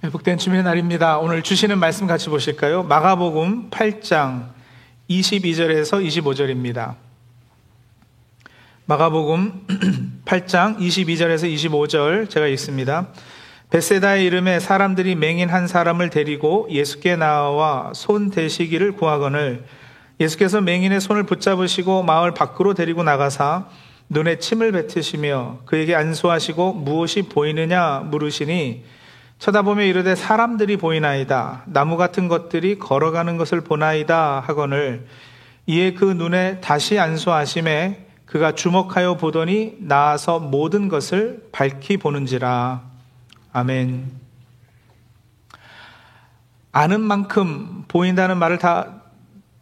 네, 복된 주민의 날입니다. 오늘 주시는 말씀 같이 보실까요? 마가복음 8장 22절에서 25절입니다. 마가복음 8장 22절에서 25절 제가 읽습니다. 베세다의 이름에 사람들이 맹인 한 사람을 데리고 예수께 나와 손 대시기를 구하거늘 예수께서 맹인의 손을 붙잡으시고 마을 밖으로 데리고 나가사 눈에 침을 뱉으시며 그에게 안수하시고 무엇이 보이느냐 물으시니 쳐다보며 이르되 사람들이 보이나이다. 나무 같은 것들이 걸어가는 것을 보나이다 하거늘 이에 그 눈에 다시 안수하심에 그가 주목하여 보더니 나아서 모든 것을 밝히 보는지라. 아멘. 아는 만큼 보인다는 말을 다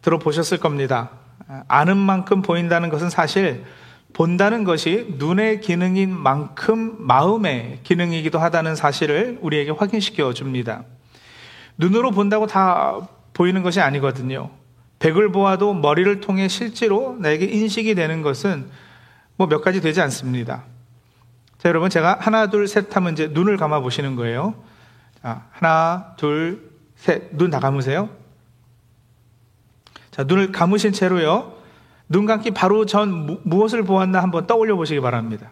들어보셨을 겁니다. 아는 만큼 보인다는 것은 사실 본다는 것이 눈의 기능인 만큼 마음의 기능이기도 하다는 사실을 우리에게 확인시켜 줍니다. 눈으로 본다고 다 보이는 것이 아니거든요. 백을 보아도 머리를 통해 실제로 나에게 인식이 되는 것은 뭐 몇 가지 되지 않습니다. 자, 여러분, 제가 하나, 둘, 셋 하면 이제 눈을 감아 보시는 거예요. 자, 하나, 둘, 셋. 눈 다 감으세요. 자, 눈을 감으신 채로요. 눈 감기 바로 전 무엇을 보았나 한번 떠올려 보시기 바랍니다.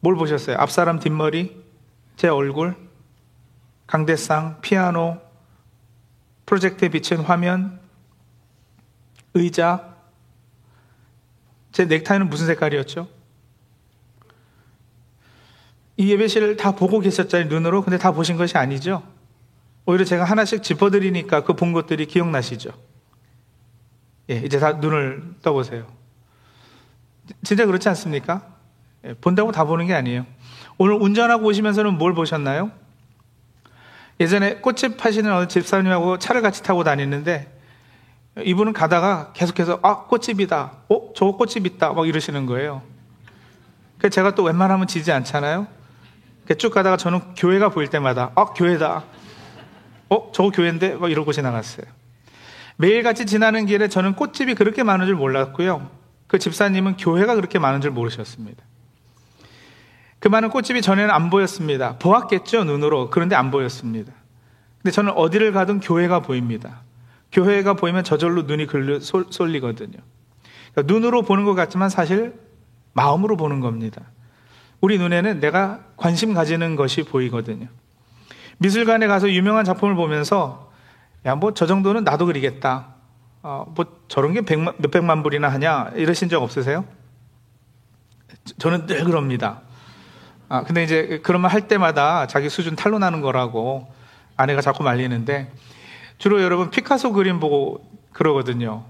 뭘 보셨어요? 앞사람 뒷머리, 제 얼굴, 강대상, 피아노, 프로젝트에 비친 화면, 의자, 제 넥타이는 무슨 색깔이었죠? 이 예배실을 다 보고 계셨잖아요, 눈으로. 근데 다 보신 것이 아니죠? 오히려 제가 하나씩 짚어드리니까 그 본 것들이 기억나시죠? 예, 이제 다 눈을 떠보세요. 진짜 그렇지 않습니까? 예, 본다고 다 보는 게 아니에요. 오늘 운전하고 오시면서는 뭘 보셨나요? 예전에 꽃집 파시는 어느 집사님하고 차를 같이 타고 다니는데 이분은 가다가 계속해서 아 꽃집이다. 어 저거 꽃집 있다. 막 이러시는 거예요. 그 제가 또 웬만하면 지지 않잖아요. 쭉 가다가 저는 교회가 보일 때마다 아 교회다. 어 저거 교회인데 막 이러고 지나갔어요. 매일같이 지나는 길에 저는 꽃집이 그렇게 많은 줄 몰랐고요. 그 집사님은 교회가 그렇게 많은 줄 모르셨습니다. 그 많은 꽃집이 전에는 안 보였습니다. 보았겠죠, 눈으로. 그런데 안 보였습니다. 근데 저는 어디를 가든 교회가 보입니다. 교회가 보이면 저절로 눈이 글려 쏠리거든요. 그러니까 눈으로 보는 것 같지만 사실 마음으로 보는 겁니다. 우리 눈에는 내가 관심 가지는 것이 보이거든요. 미술관에 가서 유명한 작품을 보면서 야, 뭐 저 정도는 나도 그리겠다. 어, 뭐 저런 게 백만, 몇백만 불이나 하냐? 이러신 적 없으세요? 저는 늘 그럽니다. 아, 근데 이제 말할 때마다 자기 수준 탄로 나는 거라고 아내가 자꾸 말리는데 주로 여러분 피카소 그림 보고 그러거든요.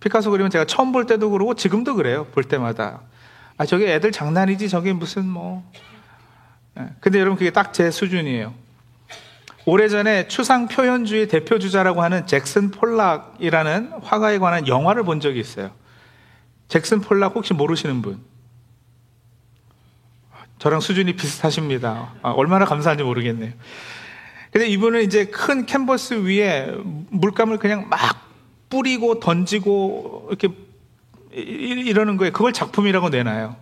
피카소 그림은 제가 처음 볼 때도 그러고 지금도 그래요. 볼 때마다. 아, 저게 애들 장난이지. 저게 무슨 뭐. 예, 근데 여러분 그게 딱 제 수준이에요. 오래전에 추상 표현주의 대표 주자라고 하는 잭슨 폴락이라는 화가에 관한 영화를 본 적이 있어요. 잭슨 폴락 혹시 모르시는 분? 저랑 수준이 비슷하십니다. 아, 얼마나 감사한지 모르겠네요. 근데 이분은 이제 큰 캔버스 위에 물감을 그냥 막 뿌리고 던지고 이렇게 이러는 거예요. 그걸 작품이라고 내놔요.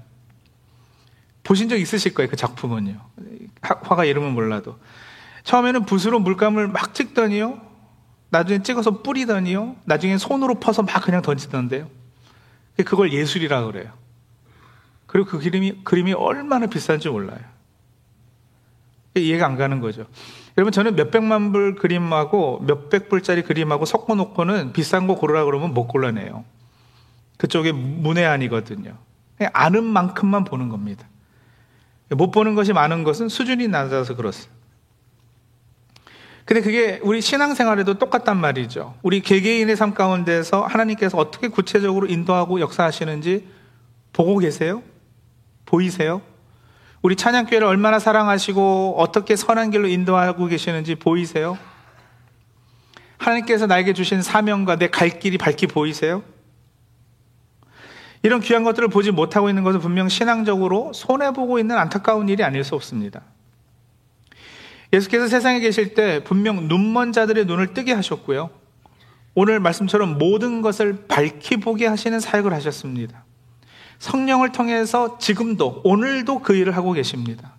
보신 적 있으실 거예요. 그 작품은요. 화가 이름은 몰라도. 처음에는 붓으로 물감을 막 찍더니요. 나중에 찍어서 뿌리더니요. 나중에 손으로 퍼서 막 그냥 던지던데요. 그걸 예술이라 고 그래요. 그리고 그 그림이, 그림이 얼마나 비싼지 몰라요. 이해가 안 가는 거죠. 여러분, 저는 몇백만 불 그림하고 몇백 불짜리 그림하고 섞어놓고는 비싼 거 고르라 그러면 못 골라내요. 그쪽에 문외한이거든요. 아는 만큼만 보는 겁니다. 못 보는 것이 많은 것은 수준이 낮아서 그렇습니다. 근데 그게 우리 신앙생활에도 똑같단 말이죠. 우리 개개인의 삶 가운데서 하나님께서 어떻게 구체적으로 인도하고 역사하시는지 보고 계세요? 보이세요? 우리 찬양교회를 얼마나 사랑하시고 어떻게 선한 길로 인도하고 계시는지 보이세요? 하나님께서 나에게 주신 사명과 내 갈 길이 밝히 보이세요? 이런 귀한 것들을 보지 못하고 있는 것은 분명 신앙적으로 손해보고 있는 안타까운 일이 아닐 수 없습니다. 예수께서 세상에 계실 때 분명 눈먼 자들의 눈을 뜨게 하셨고요. 오늘 말씀처럼 모든 것을 밝히 보게 하시는 사역을 하셨습니다. 성령을 통해서 지금도, 오늘도 그 일을 하고 계십니다.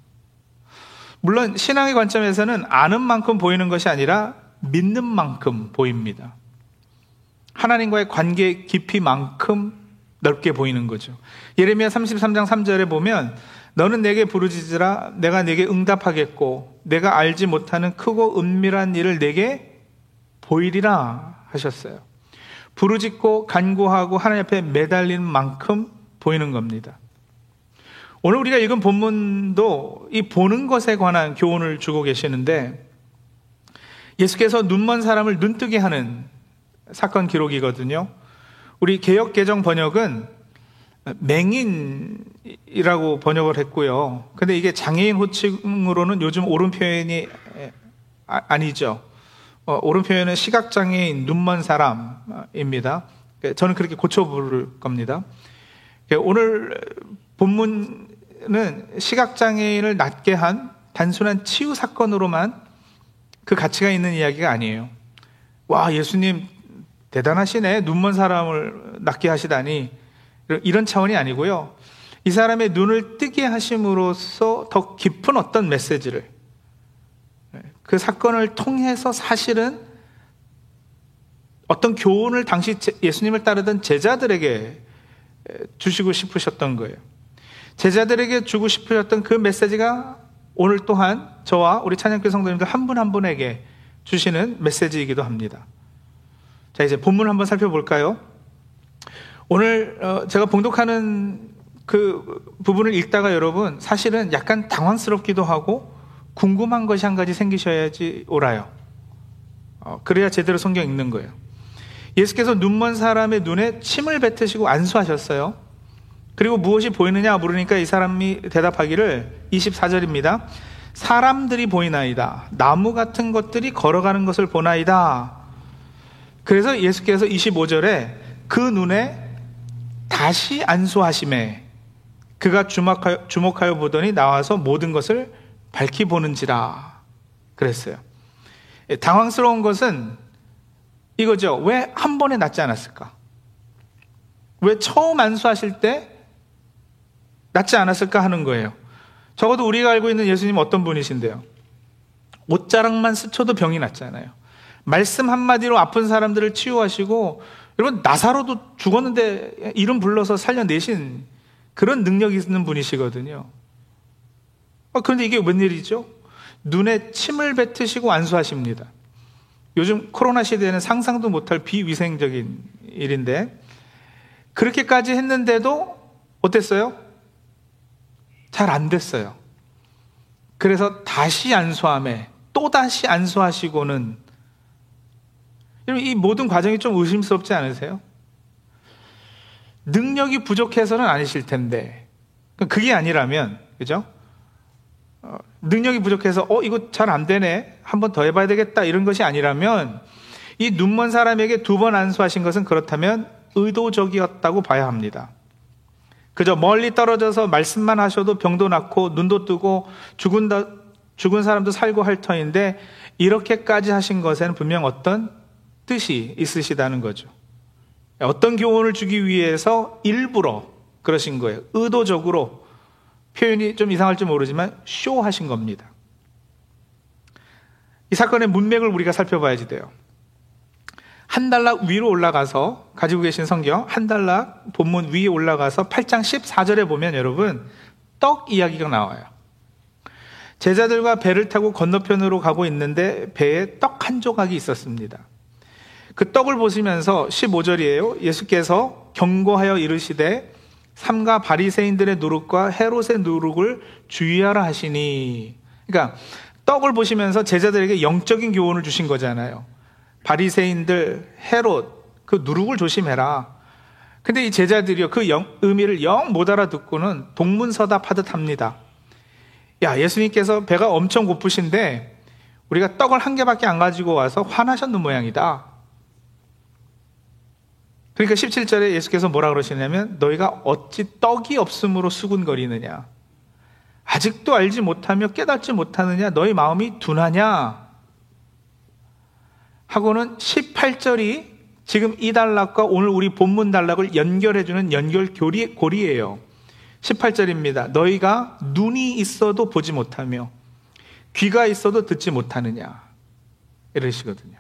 물론 신앙의 관점에서는 아는 만큼 보이는 것이 아니라 믿는 만큼 보입니다. 하나님과의 관계 깊이만큼 넓게 보이는 거죠. 예레미야 33장 3절에 보면 너는 내게 부르짖으라 내가 내게 응답하겠고 내가 알지 못하는 크고 은밀한 일을 내게 보이리라 하셨어요. 부르짖고 간구하고 하나님 앞에 매달리는 만큼 보이는 겁니다. 오늘 우리가 읽은 본문도 이 보는 것에 관한 교훈을 주고 계시는데 예수께서 눈먼 사람을 눈뜨게 하는 사건 기록이거든요. 우리 개혁 개정 번역은 맹인이라고 번역을 했고요. 근데 이게 장애인 호칭으로는 요즘 옳은 표현이 아, 니죠 어, 옳은 표현은 시각장애인, 눈먼 사람입니다. 저는 그렇게 고쳐 부를 겁니다. 오늘 본문은 시각장애인을 낫게 한 단순한 치유 사건으로만 그 가치가 있는 이야기가 아니에요. 와, 예수님 대단하시네. 눈먼 사람을 낫게 하시다니. 이런 차원이 아니고요. 이 사람의 눈을 뜨게 하심으로써 더 깊은 어떤 메시지를 그 사건을 통해서 사실은 어떤 교훈을 당시 예수님을 따르던 제자들에게 주시고 싶으셨던 거예요. 제자들에게 주고 싶으셨던 그 메시지가 오늘 또한 저와 우리 찬양교 성도님들 한 분한 한 분에게 주시는 메시지이기도 합니다. 자, 이제 본문 한번 살펴볼까요? 오늘 어, 제가 봉독하는 그 부분을 읽다가 여러분 사실은 약간 당황스럽기도 하고 궁금한 것이 한 가지 생기셔야지 옳아요. 어, 그래야 제대로 성경 읽는 거예요. 예수께서 눈먼 사람의 눈에 침을 뱉으시고 안수하셨어요. 그리고 무엇이 보이느냐 물으니까 이 사람이 대답하기를 24절입니다. 사람들이 보이나이다. 나무 같은 것들이 걸어가는 것을 보나이다. 그래서 예수께서 25절에 그 눈에 다시 안수하심에 그가 주목하여, 주목하여 보더니 나와서 모든 것을 밝히 보는지라 그랬어요. 예, 당황스러운 것은 이거죠. 왜 한 번에 낫지 않았을까? 왜 처음 안수하실 때 낫지 않았을까 하는 거예요. 적어도 우리가 알고 있는 예수님 어떤 분이신데요? 옷자락만 스쳐도 병이 낫잖아요. 말씀 한마디로 아픈 사람들을 치유하시고, 여러분, 나사로도 죽었는데 이름 불러서 살려내신 그런 능력이 있는 분이시거든요. 아, 그런데 이게 웬일이죠? 눈에 침을 뱉으시고 안수하십니다. 요즘 코로나 시대에는 상상도 못할 비위생적인 일인데, 그렇게까지 했는데도 어땠어요? 잘 안 됐어요. 그래서 다시 안수함에 또다시 안수하시고는 이 모든 과정이 좀 의심스럽지 않으세요? 능력이 부족해서는 아니실 텐데 그게 아니라면 그죠? 어, 능력이 부족해서 어 이거 잘 안 되네 한 번 더 해봐야 되겠다 이런 것이 아니라면 이 눈먼 사람에게 두 번 안수하신 것은 그렇다면 의도적이었다고 봐야 합니다. 그저 멀리 떨어져서 말씀만 하셔도 병도 낫고 눈도 뜨고 죽은, 죽은 사람도 살고 할 터인데 이렇게까지 하신 것에는 분명 어떤 뜻이 있으시다는 거죠. 어떤 교훈을 주기 위해서 일부러 그러신 거예요. 의도적으로 표현이 좀 이상할지 모르지만 쇼하신 겁니다. 이 사건의 문맥을 우리가 살펴봐야지 돼요. 한 달락 위로 올라가서 가지고 계신 성경 한 달락 본문 위에 올라가서 8장 14절에 보면 여러분 떡 이야기가 나와요. 제자들과 배를 타고 건너편으로 가고 있는데 배에 떡 한 조각이 있었습니다. 그 떡을 보시면서 15절이에요. 예수께서 경고하여 이르시되 삼가 바리새인들의 누룩과 헤롯의 누룩을 주의하라 하시니. 그러니까 떡을 보시면서 제자들에게 영적인 교훈을 주신 거잖아요. 바리새인들, 헤롯 그 누룩을 조심해라. 근데 이 제자들이요 그 영, 의미를 영 못 알아듣고는 동문서답하듯 합니다. 야 예수님께서 배가 엄청 고프신데 우리가 떡을 한 개밖에 안 가지고 와서 화나셨는 모양이다. 그러니까 17절에 예수께서 뭐라 그러시냐면 너희가 어찌 떡이 없음으로 수군거리느냐 아직도 알지 못하며 깨닫지 못하느냐 너희 마음이 둔하냐 하고는 18절이 지금 이 단락과 오늘 우리 본문 단락을 연결해주는 연결 고리, 고리예요. 18절입니다. 너희가 눈이 있어도 보지 못하며 귀가 있어도 듣지 못하느냐. 이러시거든요.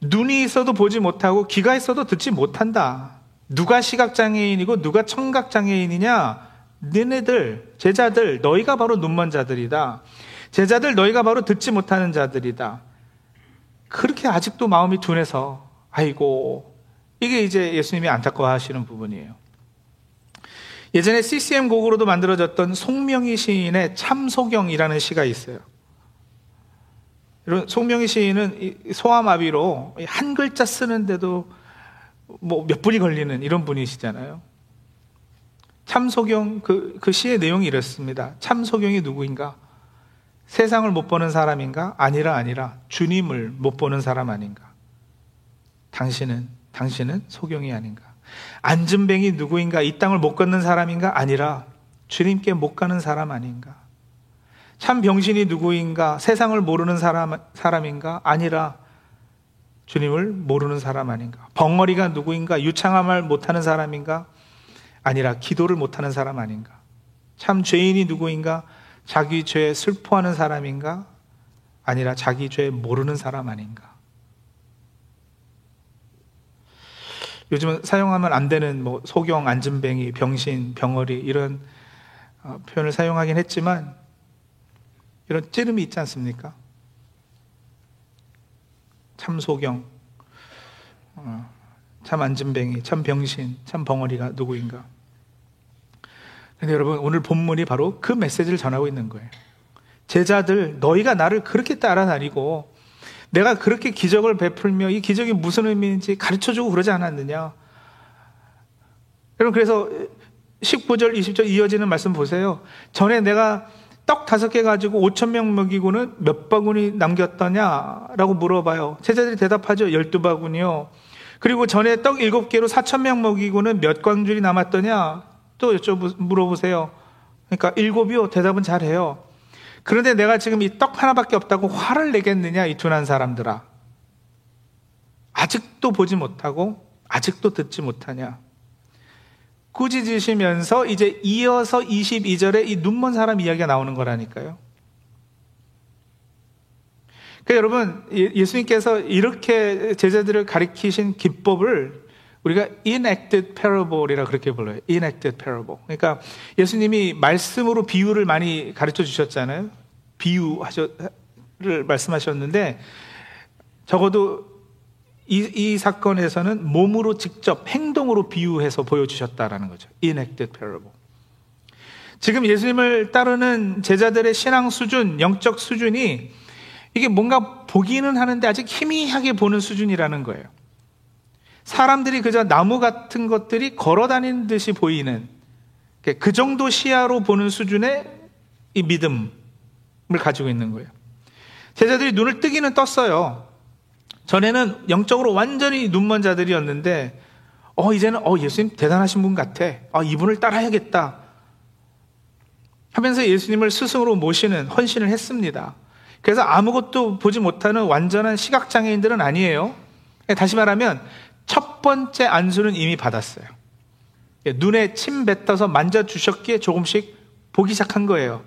눈이 있어도 보지 못하고 귀가 있어도 듣지 못한다. 누가 시각장애인이고 누가 청각장애인이냐? 너네들, 제자들, 너희가 바로 눈먼 자들이다. 제자들, 너희가 바로 듣지 못하는 자들이다. 그렇게 아직도 마음이 둔해서, 아이고, 이게 이제 예수님이 안타까워 하시는 부분이에요. 예전에 CCM 곡으로도 만들어졌던 송명희 시인의 참소경이라는 시가 있어요. 이런 송명희 시인은 소아마비로 한 글자 쓰는데도 뭐 몇 분이 걸리는 이런 분이시잖아요. 참소경 그, 그 시의 내용이 이렇습니다. 참소경이 누구인가? 세상을 못 보는 사람인가? 아니라 아니라 주님을 못 보는 사람 아닌가? 당신은 당신은 소경이 아닌가? 안전뱅이 누구인가? 이 땅을 못 걷는 사람인가? 아니라 주님께 못 가는 사람 아닌가? 참 병신이 누구인가? 세상을 모르는 사람, 사람인가? 아니라 주님을 모르는 사람 아닌가? 벙어리가 누구인가? 유창함을 못하는 사람인가? 아니라 기도를 못하는 사람 아닌가? 참 죄인이 누구인가? 자기 죄에 슬퍼하는 사람인가? 아니라 자기 죄 모르는 사람 아닌가? 요즘은 사용하면 안 되는 뭐 소경, 안전뱅이, 병신, 병어리 이런 어, 표현을 사용하긴 했지만 이런 찌름이 있지 않습니까? 참 소경, 어, 참 안전뱅이, 참 병신, 참 벙어리가 누구인가? 근데 여러분, 오늘 본문이 바로 그 메시지를 전하고 있는 거예요. 제자들, 너희가 나를 그렇게 따라다니고, 내가 그렇게 기적을 베풀며 이 기적이 무슨 의미인지 가르쳐 주고 그러지 않았느냐? 여러분, 그래서 19절, 20절 이어지는 말씀 보세요. 전에 내가 떡 다섯 개 가지고 5천 명 먹이고는 몇 바구니 남겼더냐라고 물어봐요. 제자들이 대답하죠. 열두 바구니요. 그리고 전에 떡 일곱 개로 4천 명 먹이고는 몇 광줄이 남았더냐 또 여쭤 물어보세요. 그러니까 일곱이요. 대답은 잘해요. 그런데 내가 지금 이 떡 하나밖에 없다고 화를 내겠느냐 이 둔한 사람들아. 아직도 보지 못하고 아직도 듣지 못하냐. 꾸짖으시면서 이제 이어서 22절에 이 눈먼 사람 이야기가 나오는 거라니까요. 그러니까 여러분, 예, 예수님께서 이렇게 제자들을 가리키신 기법을 우리가 enacted parable이라 그렇게 불러요. enacted parable. 그러니까 예수님이 말씀으로 비유를 많이 가르쳐 주셨잖아요. 비유하셨를 말씀하셨는데 적어도 이, 이 사건에서는 몸으로 직접 행동으로 비유해서 보여주셨다라는 거죠. enacted parable. 지금 예수님을 따르는 제자들의 신앙 수준, 영적 수준이 이게 뭔가 보기는 하는데 아직 희미하게 보는 수준이라는 거예요. 사람들이 그저 나무 같은 것들이 걸어 다니는 듯이 보이는 그 정도 시야로 보는 수준의 이 믿음을 가지고 있는 거예요. 제자들이 눈을 뜨기는 떴어요. 전에는 영적으로 완전히 눈먼 자들이었는데, 어, 이제는, 어, 예수님 대단하신 분 같아. 아, 이분을 따라야겠다. 하면서 예수님을 스승으로 모시는 헌신을 했습니다. 그래서 아무것도 보지 못하는 완전한 시각장애인들은 아니에요. 다시 말하면, 첫 번째 안수는 이미 받았어요. 눈에 침 뱉어서 만져주셨기에 조금씩 보기 시작한 거예요.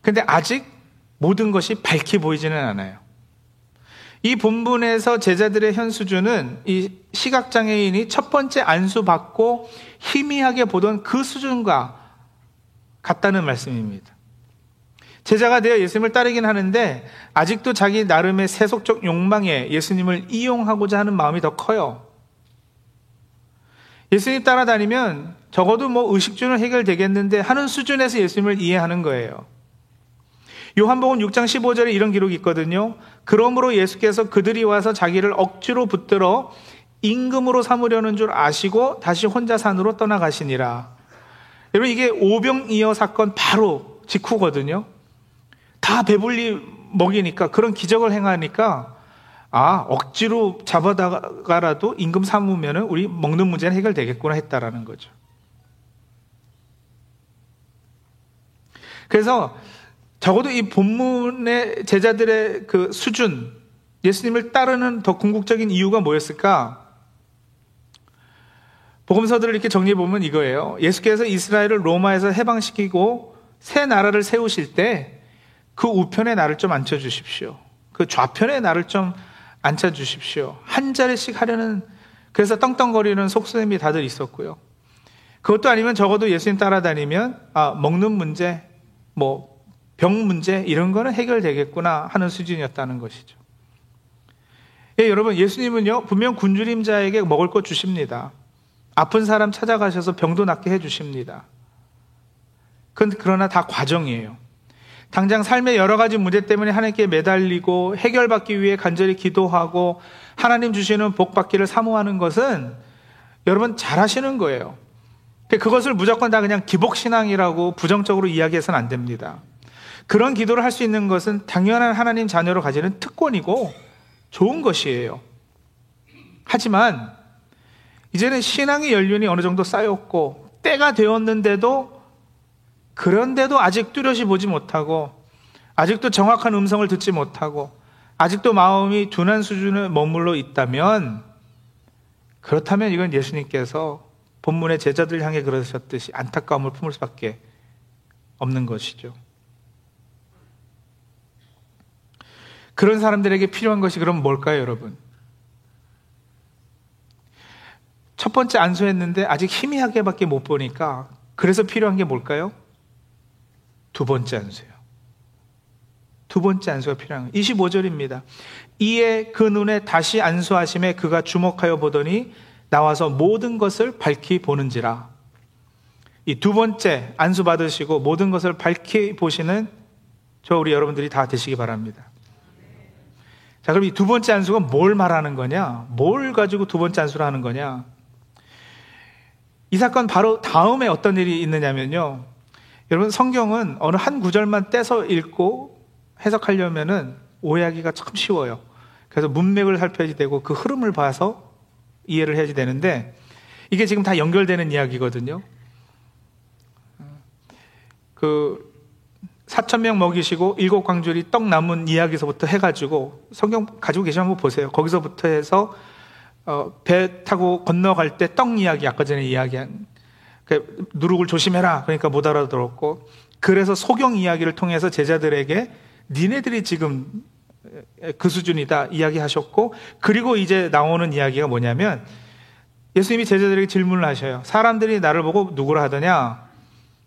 근데 아직 모든 것이 밝히 보이지는 않아요. 이 본문에서 제자들의 현 수준은 이 시각장애인이 첫 번째 안수 받고 희미하게 보던 그 수준과 같다는 말씀입니다. 제자가 되어 예수님을 따르긴 하는데 아직도 자기 나름의 세속적 욕망에 예수님을 이용하고자 하는 마음이 더 커요. 예수님 따라다니면 적어도 뭐 의식주는 해결되겠는데 하는 수준에서 예수님을 이해하는 거예요. 요한복음 6장 15절에 이런 기록이 있거든요. 그러므로 예수께서 그들이 와서 자기를 억지로 붙들어 임금으로 삼으려는 줄 아시고 다시 혼자 산으로 떠나가시니라. 여러분 이게 오병이어 사건 바로 직후거든요. 다 배불리 먹이니까 그런 기적을 행하니까 아 억지로 잡아다가라도 임금 삼으면 우리 먹는 문제는 해결되겠구나 했다라는 거죠. 그래서 적어도 이 본문의 제자들의 그 수준, 예수님을 따르는 더 궁극적인 이유가 뭐였을까? 복음서들을 이렇게 정리해 보면 이거예요. 예수께서 이스라엘을 로마에서 해방시키고 새 나라를 세우실 때 그 우편에 나를 좀 앉혀 주십시오. 그 좌편에 나를 좀 앉혀 주십시오. 한 자리씩 하려는 그래서 떵떵거리는 속셈이 다들 있었고요. 그것도 아니면 적어도 예수님 따라다니면 아, 먹는 문제, 뭐 병 문제 이런 거는 해결되겠구나 하는 수준이었다는 것이죠. 예, 여러분 예수님은요 분명 굶주림자에게 먹을 것 주십니다. 아픈 사람 찾아가셔서 병도 낫게 해주십니다. 그러나 다 과정이에요. 당장 삶의 여러 가지 문제 때문에 하나님께 매달리고 해결받기 위해 간절히 기도하고 하나님 주시는 복 받기를 사모하는 것은 여러분 잘하시는 거예요. 그것을 무조건 다 그냥 기복신앙이라고 부정적으로 이야기해서는 안 됩니다. 그런 기도를 할 수 있는 것은 당연한 하나님 자녀로 가지는 특권이고 좋은 것이에요. 하지만 이제는 신앙의 연륜이 어느 정도 쌓였고 때가 되었는데도 그런데도 아직 뚜렷이 보지 못하고 아직도 정확한 음성을 듣지 못하고 아직도 마음이 둔한 수준에 머물러 있다면 그렇다면 이건 예수님께서 본문의 제자들 향해 그러셨듯이 안타까움을 품을 수밖에 없는 것이죠. 그런 사람들에게 필요한 것이 그럼 뭘까요, 여러분? 첫 번째 안수했는데 아직 희미하게밖에 못 보니까 그래서 필요한 게 뭘까요? 두 번째 안수요. 두 번째 안수가 필요한 거예요. 25절입니다. 이에 그 눈에 다시 안수하심에 그가 주목하여 보더니 나와서 모든 것을 밝히 보는지라. 이 두 번째 안수 받으시고 모든 것을 밝히 보시는 저 우리 여러분들이 다 되시기 바랍니다. 자, 그럼 이 두 번째 안수가 뭘 말하는 거냐? 뭘 가지고 두 번째 안수를 하는 거냐? 이 사건 바로 다음에 어떤 일이 있느냐면요. 여러분 성경은 어느 한 구절만 떼서 읽고 해석하려면은 오해하기가 참 쉬워요. 그래서 문맥을 살펴야 되고 그 흐름을 봐서 이해를 해야지 되는데 이게 지금 다 연결되는 이야기거든요. 그 사천 명 먹이시고 일곱 광줄이 떡 남은 이야기서부터 해가지고 성경 가지고 계시면 한번 보세요. 거기서부터 해서 어, 배 타고 건너갈 때 떡 이야기 아까 전에 이야기한 그 누룩을 조심해라 그러니까 못 알아들었고 그래서 소경 이야기를 통해서 제자들에게 니네들이 지금 그 수준이다 이야기하셨고 그리고 이제 나오는 이야기가 뭐냐면 예수님이 제자들에게 질문을 하셔요. 사람들이 나를 보고 누구라 하더냐?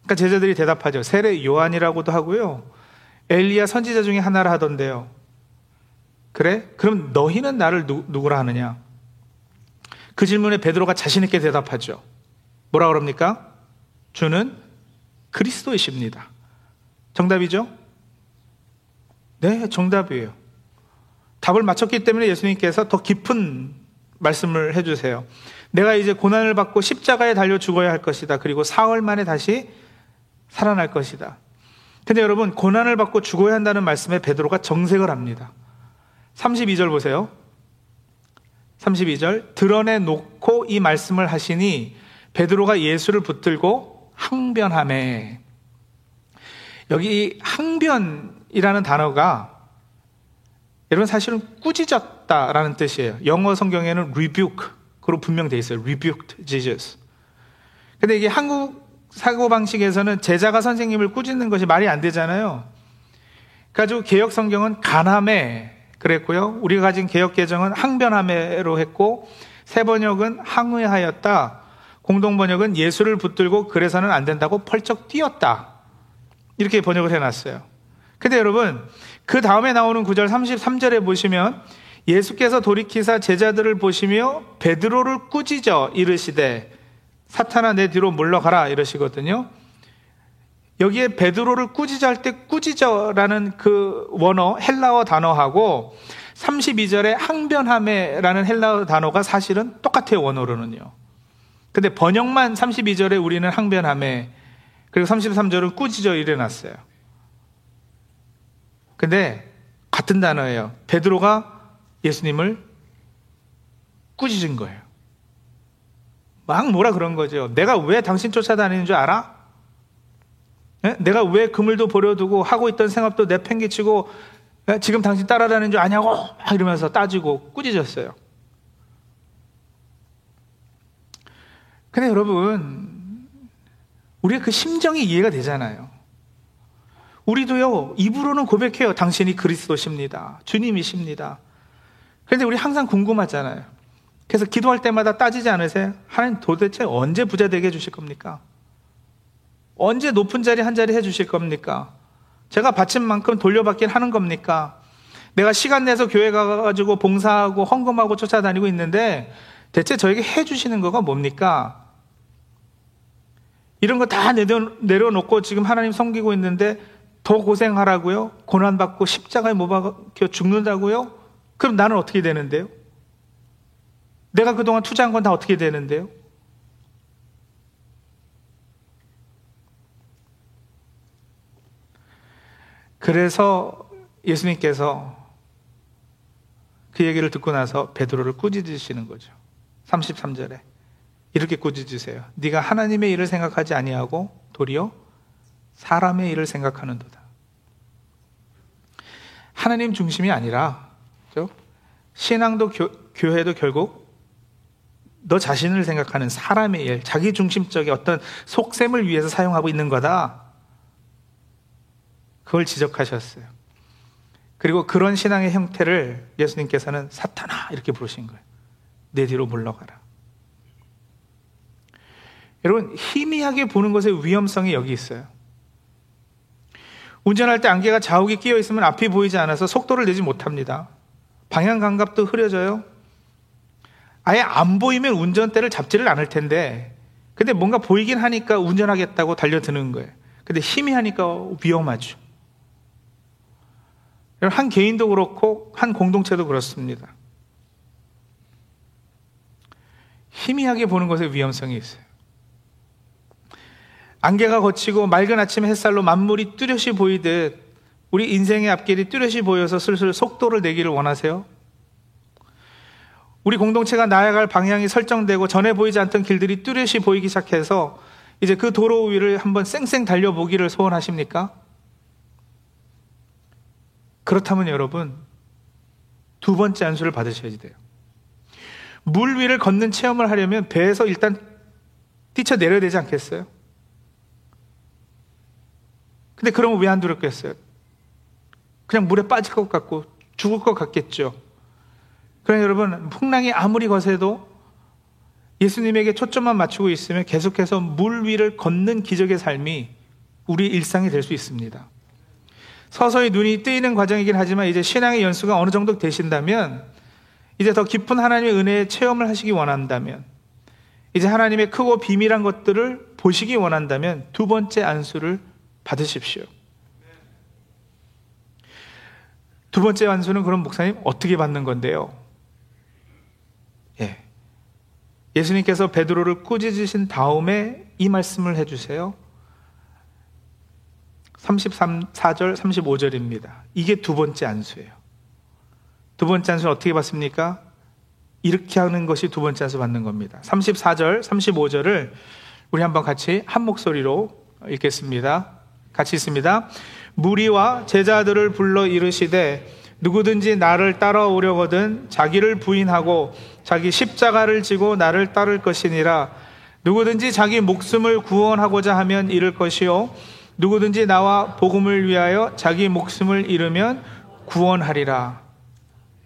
그러니까 제자들이 대답하죠. 세례 요한이라고도 하고요. 엘리야 선지자 중에 하나라 하던데요. 그래? 그럼 너희는 나를 누, 누구라 하느냐? 그 질문에 베드로가 자신 있게 대답하죠. 뭐라 그럽니까? 주는 그리스도이십니다. 정답이죠? 네, 정답이에요. 답을 맞췄기 때문에 예수님께서 더 깊은 말씀을 해주세요. 내가 이제 고난을 받고 십자가에 달려 죽어야 할 것이다. 그리고 사흘 만에 다시 살아날 것이다. 근데 여러분, 고난을 받고 죽어야 한다는 말씀에 베드로가 정색을 합니다. 32절 보세요. 32절 드러내 놓고 이 말씀을 하시니 베드로가 예수를 붙들고 항변함에 여기 항변이라는 단어가 여러분 사실은 꾸짖었다라는 뜻이에요. 영어 성경에는 rebuke로 분명되어 있어요. rebuked Jesus. 근데 이게 한국 사고 방식에서는 제자가 선생님을 꾸짖는 것이 말이 안 되잖아요. 그래가지고 개혁 성경은 간함에 그랬고요. 우리가 가진 개혁 개정은 항변함에로 했고 새 번역은 항의하였다. 공동 번역은 예수를 붙들고 그래서는 안 된다고 펄쩍 뛰었다. 이렇게 번역을 해 놨어요. 근데 여러분 그 다음에 나오는 구절 33절에 보시면 예수께서 돌이키사 제자들을 보시며 베드로를 꾸짖어 이르시되 사탄아 내 뒤로 물러가라 이러시거든요. 여기에 베드로를 꾸짖을 때 꾸짖어라는 그 원어 헬라어 단어하고 32절에 항변함에라는 헬라어 단어가 사실은 똑같아요 원어로는요. 근데 번역만 32절에 우리는 항변함에 그리고 33절은 꾸짖어 일어났어요. 근데 같은 단어예요. 베드로가 예수님을 꾸짖은 거예요. 막 뭐라 그런 거죠. 내가 왜 당신 쫓아다니는 줄 알아? 예? 내가 왜 그물도 버려두고 하고 있던 생업도 내팽개치고 예? 지금 당신 따라다니는 줄 아냐고 막 이러면서 따지고 꾸짖었어요. 근데 여러분, 우리가 그 심정이 이해가 되잖아요. 우리도요, 입으로는 고백해요. 당신이 그리스도십니다. 주님이십니다. 그런데 우리 항상 궁금하잖아요. 그래서 기도할 때마다 따지지 않으세요? 하나님 도대체 언제 부자 되게 해주실 겁니까? 언제 높은 자리 한 자리 해주실 겁니까? 제가 바친 만큼 돌려받긴 하는 겁니까? 내가 시간 내서 교회 가가지고 봉사하고 헌금하고 쫓아다니고 있는데 대체 저에게 해주시는 거가 뭡니까? 이런 거 다 내려놓고 지금 하나님 섬기고 있는데 더 고생하라고요? 고난받고 십자가에 못 박혀 죽는다고요? 그럼 나는 어떻게 되는데요? 내가 그동안 투자한 건 다 어떻게 되는데요? 그래서 예수님께서 그 얘기를 듣고 나서 베드로를 꾸짖으시는 거죠. 33절에 이렇게 꾸짖으세요. 네가 하나님의 일을 생각하지 아니하고 도리어 사람의 일을 생각하는도다. 하나님 중심이 아니라 그렇죠? 신앙도 교, 교회도 결국 너 자신을 생각하는 사람의 일, 자기 중심적인 어떤 속셈을 위해서 사용하고 있는 거다. 그걸 지적하셨어요. 그리고 그런 신앙의 형태를 예수님께서는 사탄아 이렇게 부르신 거예요. 내 뒤로 물러가라. 여러분, 희미하게 보는 것의 위험성이 여기 있어요. 운전할 때 안개가 자욱이 끼어 있으면 앞이 보이지 않아서 속도를 내지 못합니다. 방향 감각도 흐려져요. 아예 안 보이면 운전대를 잡지를 않을 텐데, 근데 뭔가 보이긴 하니까 운전하겠다고 달려드는 거예요. 근데 희미하니까 위험하죠. 한 개인도 그렇고, 한 공동체도 그렇습니다. 희미하게 보는 것에 위험성이 있어요. 안개가 거치고 맑은 아침 햇살로 만물이 뚜렷이 보이듯 우리 인생의 앞길이 뚜렷이 보여서 슬슬 속도를 내기를 원하세요? 우리 공동체가 나아갈 방향이 설정되고 전에 보이지 않던 길들이 뚜렷이 보이기 시작해서 이제 그 도로 위를 한번 쌩쌩 달려보기를 소원하십니까? 그렇다면 여러분, 두 번째 안수를 받으셔야 돼요. 물 위를 걷는 체험을 하려면 배에서 일단 뛰쳐 내려야 되지 않겠어요? 근데 그러면 왜 안 두렵겠어요? 그냥 물에 빠질 것 같고 죽을 것 같겠죠. 그러나 여러분, 풍랑이 아무리 거세도 예수님에게 초점만 맞추고 있으면 계속해서 물 위를 걷는 기적의 삶이 우리 일상이 될 수 있습니다. 서서히 눈이 뜨이는 과정이긴 하지만 이제 신앙의 연수가 어느 정도 되신다면 이제 더 깊은 하나님의 은혜의 체험을 하시기 원한다면 이제 하나님의 크고 비밀한 것들을 보시기 원한다면 두 번째 안수를 받으십시오. 두 번째 안수는 그럼 목사님 어떻게 받는 건데요? 예. 예수님께서 베드로를 꾸짖으신 다음에 이 말씀을 해주세요. 33절, 35절입니다. 이게 두 번째 안수예요. 두 번째 안수는 어떻게 받습니까? 이렇게 하는 것이 두 번째 안수 받는 겁니다. 34절, 35절을 우리 한번 같이 한 목소리로 읽겠습니다. 같이 있습니다. 무리와 제자들을 불러 이르시되 누구든지 나를 따라오려거든 자기를 부인하고 자기 십자가를 지고 나를 따를 것이니라 누구든지 자기 목숨을 구원하고자 하면 잃을 것이요 누구든지 나와 복음을 위하여 자기 목숨을 잃으면 구원하리라.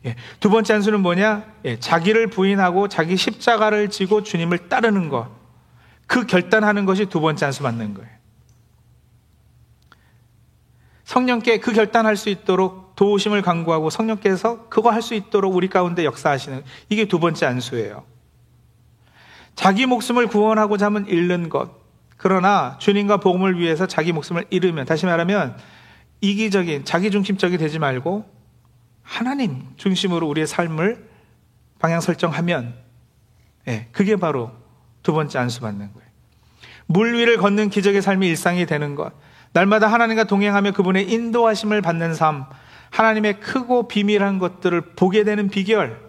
예, 두 번째 한 수는 뭐냐? 예, 자기를 부인하고 자기 십자가를 지고 주님을 따르는 것. 그 결단하는 것이 두 번째 한 수 맞는 거예요. 성령께 그 결단할 수 있도록 도우심을 강구하고 성령께서 그거 할 수 있도록 우리 가운데 역사하시는 이게 두 번째 안수예요. 자기 목숨을 구원하고자 하면 잃는 것. 그러나 주님과 복음을 위해서 자기 목숨을 잃으면 다시 말하면 이기적인 자기 중심적이 되지 말고 하나님 중심으로 우리의 삶을 방향 설정하면 예, 그게 바로 두 번째 안수 받는 거예요. 물 위를 걷는 기적의 삶이 일상이 되는 것. 날마다 하나님과 동행하며 그분의 인도하심을 받는 삶. 하나님의 크고 비밀한 것들을 보게 되는 비결.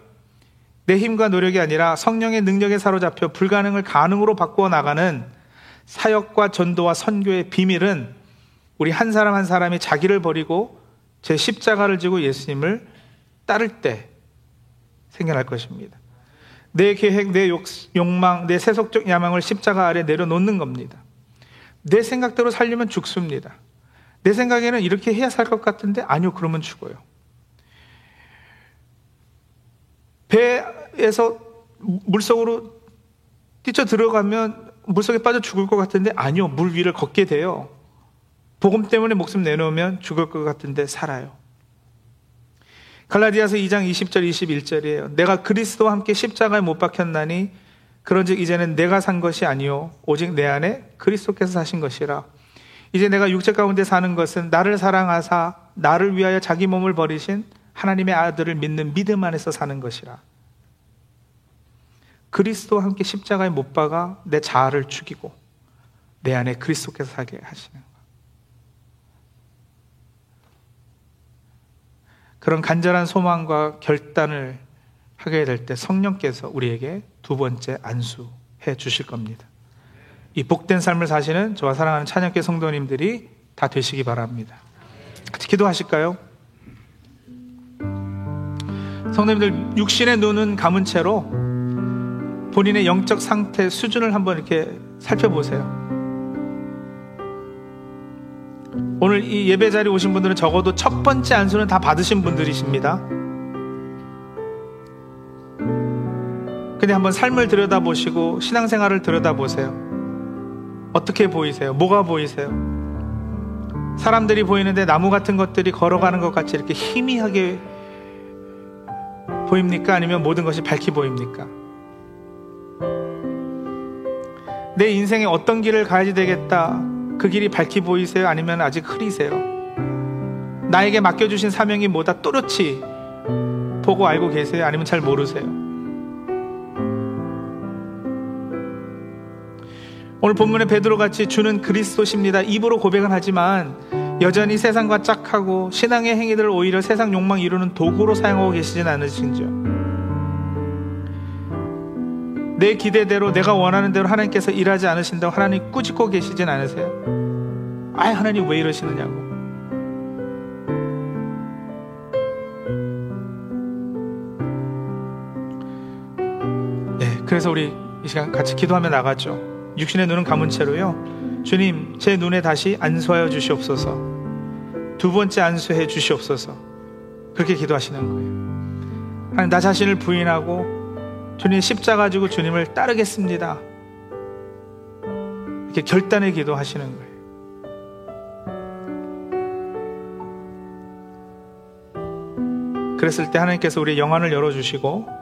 내 힘과 노력이 아니라 성령의 능력에 사로잡혀 불가능을 가능으로 바꾸어 나가는 사역과 전도와 선교의 비밀은 우리 한 사람 한 사람이 자기를 버리고 제 십자가를 지고 예수님을 따를 때 생겨날 것입니다. 내 계획, 내 욕, 욕망, 내 세속적 야망을 십자가 아래 내려놓는 겁니다. 내 생각대로 살려면 죽습니다. 내 생각에는 이렇게 해야 살 것 같은데 아니요, 그러면 죽어요. 배에서 물속으로 뛰쳐 들어가면 물속에 빠져 죽을 것 같은데 아니요, 물 위를 걷게 돼요. 복음 때문에 목숨 내놓으면 죽을 것 같은데 살아요. 갈라디아서 2장 20절 21절이에요. 내가 그리스도와 함께 십자가에 못 박혔나니 그런즉 이제는 내가 산 것이 아니요 오직 내 안에 그리스도께서 사신 것이라. 이제 내가 육체 가운데 사는 것은 나를 사랑하사 나를 위하여 자기 몸을 버리신 하나님의 아들을 믿는 믿음 안에서 사는 것이라. 그리스도와 함께 십자가에 못 박아 내 자아를 죽이고 내 안에 그리스도께서 사게 하시는 것. 그런 간절한 소망과 결단을 하게 될 때 성령께서 우리에게 두 번째 안수해 주실 겁니다. 이 복된 삶을 사시는 저와 사랑하는 찬양교 성도님들이 다 되시기 바랍니다. 같이 기도하실까요? 성도님들 육신의 눈은 감은 채로 본인의 영적 상태 수준을 한번 이렇게 살펴보세요. 오늘 이 예배 자리에 오신 분들은 적어도 첫 번째 안수는 다 받으신 분들이십니다. 근데 한번 삶을 들여다보시고 신앙생활을 들여다보세요. 어떻게 보이세요? 뭐가 보이세요? 사람들이 보이는데 나무 같은 것들이 걸어가는 것 같이 이렇게 희미하게 보입니까? 아니면 모든 것이 밝게 보입니까? 내 인생에 어떤 길을 가야지 되겠다. 그 길이 밝게 보이세요? 아니면 아직 흐리세요? 나에게 맡겨주신 사명이 뭐다 또렷이 보고 알고 계세요? 아니면 잘 모르세요? 오늘 본문의 베드로 같이 주는 그리스도십니다. 입으로 고백은 하지만 여전히 세상과 짝하고 신앙의 행위들을 오히려 세상 욕망 이루는 도구로 사용하고 계시진 않으신지요? 내 기대대로 내가 원하는 대로 하나님께서 일하지 않으신다고 하나님 꾸짖고 계시진 않으세요? 아 하나님 왜 이러시느냐고. 네, 그래서 우리 이 시간 같이 기도하며 나가죠. 육신의 눈은 감은 채로요. 주님, 제 눈에 다시 안수하여 주시옵소서. 두 번째 안수해 주시옵소서. 그렇게 기도하시는 거예요. 하나님, 나 자신을 부인하고 주님 십자가 지고 주님을 따르겠습니다. 이렇게 결단의 기도하시는 거예요. 그랬을 때 하나님께서 우리의 영안을 열어주시고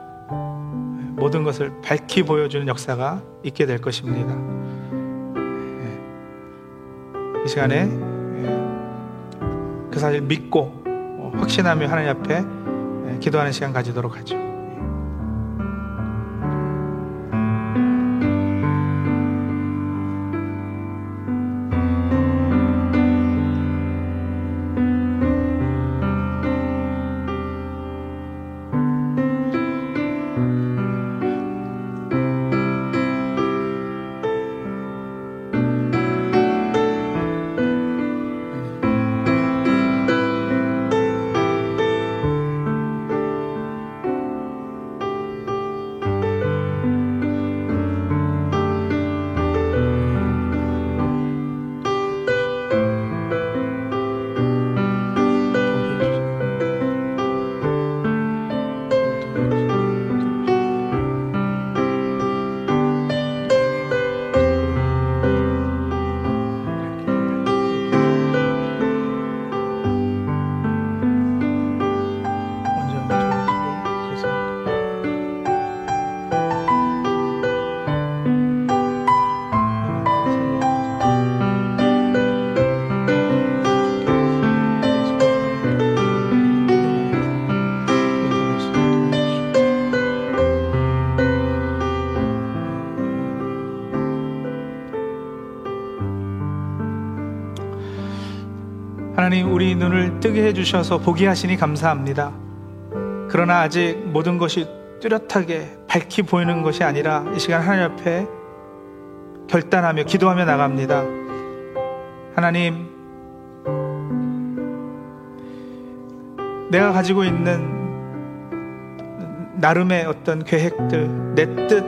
모든 것을 밝히 보여주는 역사가 있게 될 것입니다. 예. 이 시간에 예. 그 사실 믿고 확신하며 하나님 앞에 예, 기도하는 시간 가지도록 하죠. 하나님 우리 눈을 뜨게 해주셔서 보게 하시니 감사합니다. 그러나 아직 모든 것이 뚜렷하게 밝히 보이는 것이 아니라 이 시간 하나님 앞에 결단하며 기도하며 나갑니다. 하나님, 내가 가지고 있는 나름의 어떤 계획들, 내 뜻,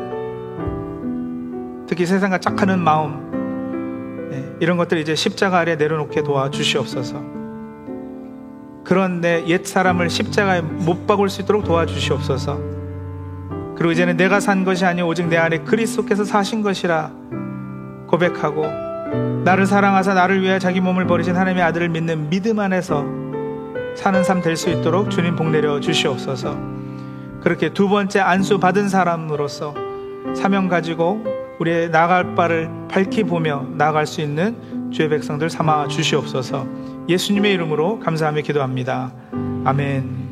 특히 세상과 짝하는 마음, 예, 이런 것들 이제 십자가 아래 내려놓게 도와 주시옵소서. 그런 내 옛 사람을 십자가에 못 박을 수 있도록 도와 주시옵소서. 그리고 이제는 내가 산 것이 아니오 오직 내 안에 그리스도께서 사신 것이라 고백하고 나를 사랑하사 나를 위하여 자기 몸을 버리신 하나님의 아들을 믿는 믿음 안에서 사는 삶 될 수 있도록 주님 복 내려 주시옵소서. 그렇게 두 번째 안수 받은 사람으로서 사명 가지고 우리의 나갈 바를 밝히 보며 나아갈 수 있는 주의 백성들 삼아 주시옵소서. 예수님의 이름으로 감사하며 기도합니다. 아멘.